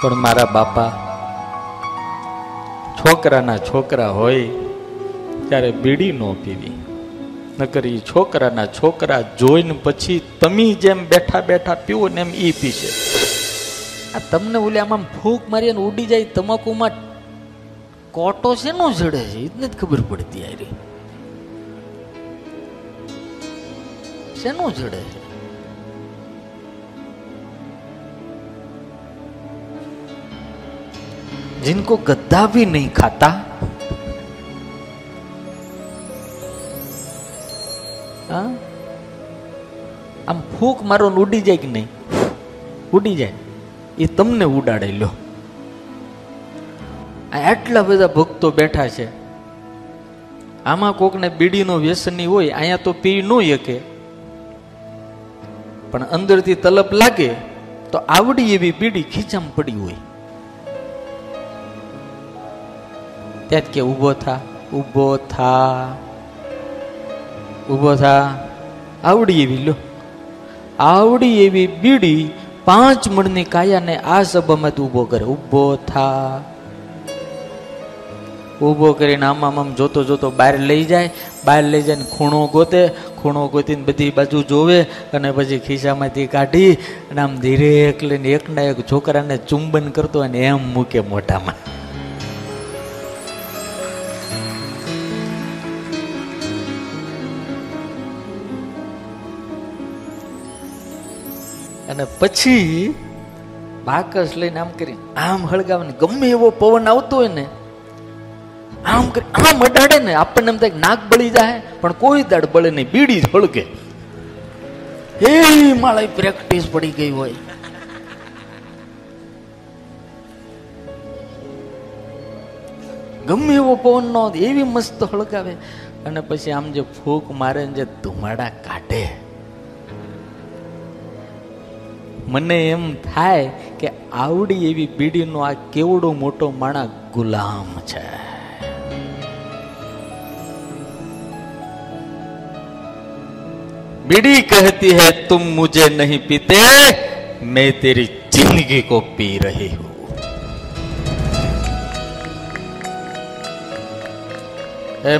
પણ મારા બાપા છોકરાના છોકરા હોય ત્યારે બીડી ન પીવી. નકર એ છોકરાના છોકરા જોઈને પછી તમે જેમ બેઠા બેઠા પીવો ને એમ ઈ પીશે. આ તમને ઓલે આમ ફૂંક મારીને ઉડી જાય, તમાકુમાં કોટો શેનો જડે છે? એ જ નથી ખબર પડતી યારી શેનું જડે છે? जिनको गद्दा भी नहीं खाता હા આમ ફૂંક મારો ને ઉડી જાય કે નહીં ઉડી જાય એ તમને ઉડાડે લ્યો આ આટલા બધા ભક્તો બેઠા છે આમાં કોકને બીડીનો વ્યસની હોય અહીંયા તો પી ન શકે પણ અંદરથી તલપ લાગે તો આવડી એવી બીડી ખીચામાં પડી હોય ત્યાં કે ઊભો થા ઊભો થા ઊભો થા આવડી એવી લો આવડી એવી બીડી પાંચ મણની કાયાને આ સભામાં ઊભો કરે ઊભો થા ઊભો કરીને આમ આમ જોતો જોતો બહાર લઈ જાય બહાર લઈ જાય ને ખૂણો ગોતે ખૂણો ગોતીને બધી બાજુ જોવે અને પછી ખિસ્સામાંથી કાઢી અને આમ ધીરે એક લઈને એકના એક છોકરાને ચુંબન કરતો અને એમ મૂકે મોઢામાં. અને પછી બાકસ લઈને આમ કરી આમ હળગાવે ગમે એવો પવન આવતો હોય ને, આમ કરી આમ અડાડે ને આપણને એમ થાય નાક બળી જાય, પણ કોઈ દાડ બળે નહીં, બીડી જ હળગે. એ માળા પ્રેક્ટિસ પડી ગઈ હોય. ગમે એવો પવન નો એવી મસ્ત હળગાવે. અને પછી આમ જે ફૂંક મારે જે ધુમાડા કાઢે. મને એમ થાય કે આવડી એવી બીડીનો આ કેવડો મોટો માણા ગુલામ છે. બીડી કહેતી હૈ તુમ મુજે નહીં પીતે, મેં તેરી જિંદગી કો પી રહી હું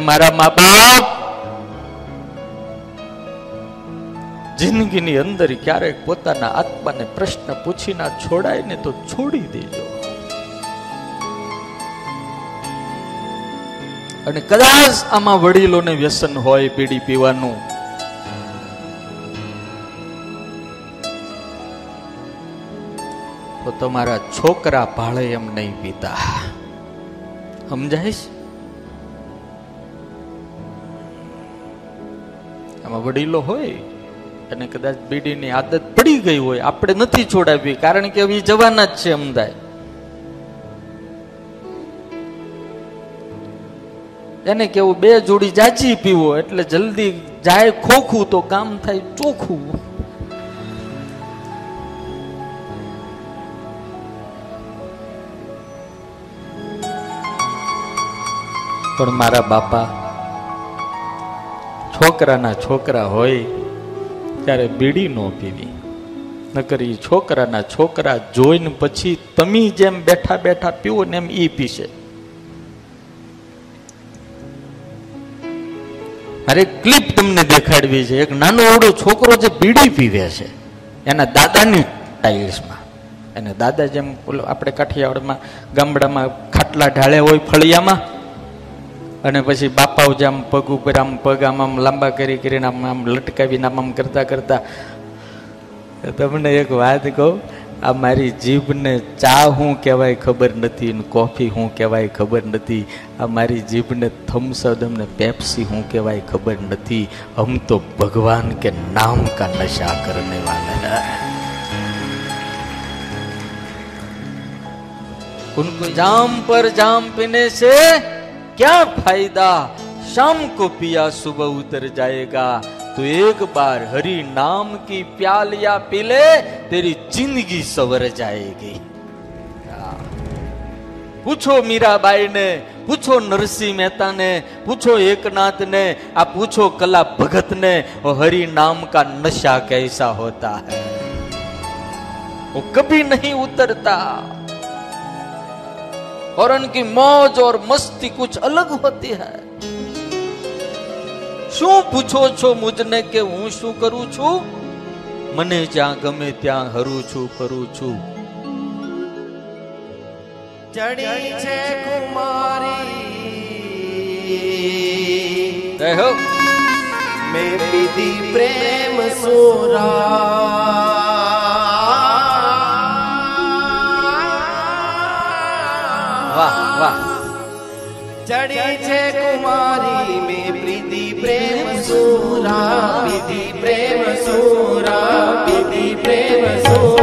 મારા મા બાપ જિંદગીની અંદર ક્યારેક પોતાના આત્માને પ્રશ્ન પૂછી ના છોડાય ને તો છોડી દેજો. અને કદાચ આમાં વડીલોને વ્યસન હોય, પીડી પીવાનું. તો તમારા છોકરા ભાળે એમ નહીં પીતા. સમજાય આમાં વડીલો હોય અને કદાચ બીડીની આદત પડી ગઈ હોય, આપણે નથી છોડાવી, કારણ કે હવે જવાના જ છે અમદાય એને કેવું બે જોડી જાજી પીવો, એટલે જલ્દી જાય ખોખું તો કામ થાય ચોખ્ખું પણ મારા બાપા છોકરાના છોકરા હોય ત્યારે બીડી ન પીવી. નકર એ છોકરાના છોકરા જોઈને પછી તમે જેમ બેઠા બેઠા પીવો ને એમ ઈ પીશે. મારે ક્લિપ તમને દેખાડવી છે. એક નાનો એવડો છોકરો જે બીડી પીવે છે. એના દાદાની ટાઇલ્સમાં અને દાદા જેમ આપણે કાઠિયાવાડમાં ગામડામાં ખાટલા ઢાળે હોય ફળિયામાં અને પછી બાપા જામ પગ ઉપર આમ પગ આમ આમ લાંબા કરી કરીને આમ આમ લટકાવી આમ આમ કરતા કરતા તમને એક વાત કહું, આ મારી જીભને ચા હું કહેવાય ખબર નથી કોફી હું કહેવાય ખબર નથી. આ મારી જીભને થમસદમને પેપ્સી હું કહેવાય ખબર નથી. હમ તો ભગવાન કે નામ કા નશા કરને વાલા. ઉનકો જામ પર જામ પીને છે. क्या फ़ायदा? शाम को पिया सुबह उतर जाएगा। तो एक बार हरि नाम की प्यालिया या पीले तेरी ज़िंदगी सवर जाएगी। पूछो मीराबाई ने, पूछो नरसिंह मेहता ने, पूछो एकनाथ ने, आप पूछो कला भगत ने, और हरि नाम का नशा कैसा होता है? वो कभी नहीं उतरता। और उनकी मौज और मस्ती कुछ अलग होती है શું પૂછો છો મુજને કે હું શું કરું છું મને જ્યાં ગમે ત્યાં હરું છું ફરું છું ચડી છે કુમારી જય હો મેં પીધી પ્રેમ સોરા વાહ. ચડી છે કુમારી મે પ્રીતિ પ્રેમ સુરા પ્રીતિ પ્રેમ સુરા પ્રીતિ પ્રેમ સોરા.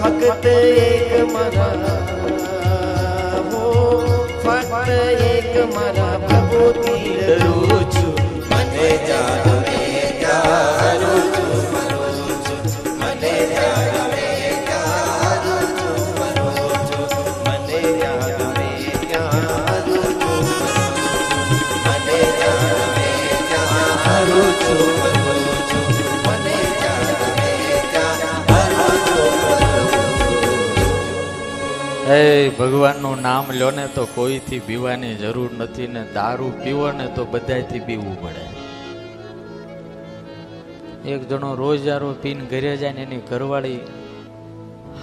ફક્ત એક મારા. હે ભગવાનનું નામ લો ને તો કોઈથી પીવાની જરૂર નથી ને દારૂ પીવો ને તો બધાથી પીવું પડે. એક જણો રોજ પીને ઘરે જાય ને એની ઘરવાળી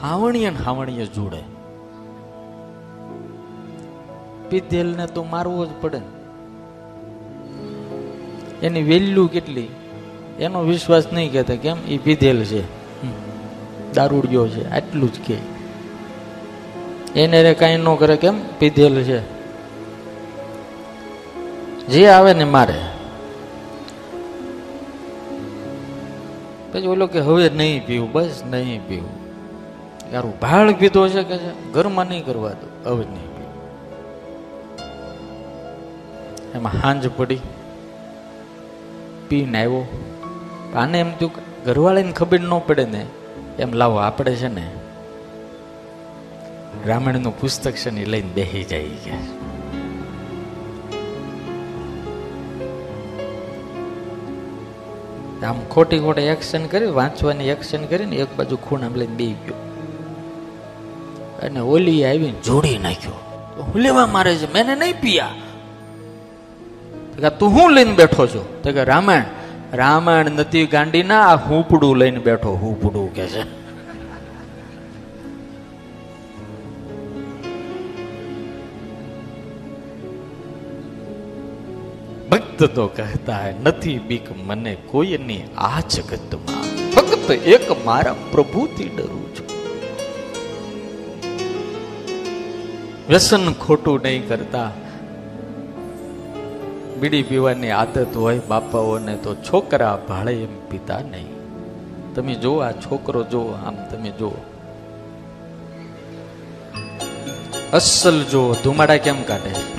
હાવણીએ ને હાવણીએ જોડે. પીધેલ ને તો મારવો જ પડે. એની વેલ્યુ કેટલી? એનો વિશ્વાસ નહીં કહેતા, કેમ? એ પીધેલ છે. દારૂડિયો છે, આટલું જ કે એને રે કાંઈ ન કરે, કેમ? પીધેલ છે. જે આવે ને મારે. પછી ઓલો કે, હવે નહીં પીવું, બસ નહીં પીવું. યાર ભાળ પીધો છે કે છે? ઘરમાં નહીં કરવા દો હવે નહીં પીવું. એમાં હાંજ પડી. પીને આવ્યો. આને એમ થયું ઘરવાળીને ખબર ન પડે ને. એમ લાવો, આપણે છે ને રામાયણનું પુસ્તક છે ને લઈને બેસી જાય કે આમ ખોટી ખોટી એક્શન કરી, વાંચવાની એક્શન કરીને એક બાજુ ખૂણ આમ લઈને બેસી ગયો. અને ઓલી આવીને જોડી નાખ્યો. હું લેવા મારે છે? મેને નહીં પીયા. તું હું લઈને બેઠો છો? તો કે રામાયણ. રામાયણ નથી ગાંડીના, આ હુંપડું લઈને બેઠો. હુંપડું કે છે? ભક્ત તો કહેતા હે, નથી બીક મને કોઈની આ જગતમાં. ફક્ત એક મારા પ્રભુથી ડરું છું. વ્યસન ખોટું નહીં કરતા. બીડી પીવાની આદત હોય બાપાઓને તો છોકરા ભાળે એમ પીતા નહીં. તમે જો, આ છોકરો જો, આમ તમે જો. અસલ જો ધુમાડા કેમ કાઢે?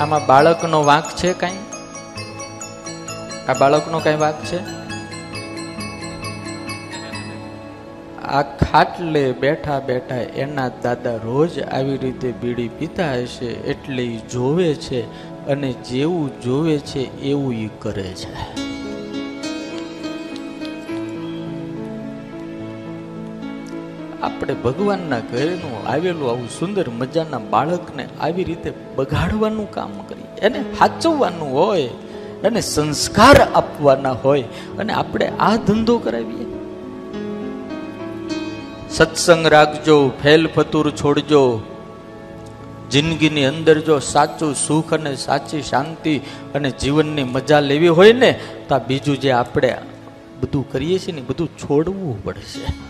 આમાં બાળકનો વાંક છે કાંઈ? આ બાળકનો કઈ વાંક છે? આ ખાટલે બેઠા બેઠા એના દાદા રોજ આવી રીતે બીડી પીતા હશે, એટલે જોવે છે અને જેવું જોવે છે એવું એ કરે છે. આપણે ભગવાનના ઘરેનું આવેલું આવું સુંદર મજાના બાળકને આવી રીતે બગાડવાનું કામ કરીએ. એને સાચવવાનું હોય, એને સંસ્કાર આપવાના હોય, અને આપણે આ ધંધો કરાવીએ. સત્સંગ રાખજો ફેલ ફતુર છોડજો. જિંદગીની અંદર જો સાચું સુખ અને સાચી શાંતિ અને જીવનની મજા લેવી હોય ને, તો બીજું જે આપણે બધું કરીએ છીએ ને બધું છોડવું પડશે.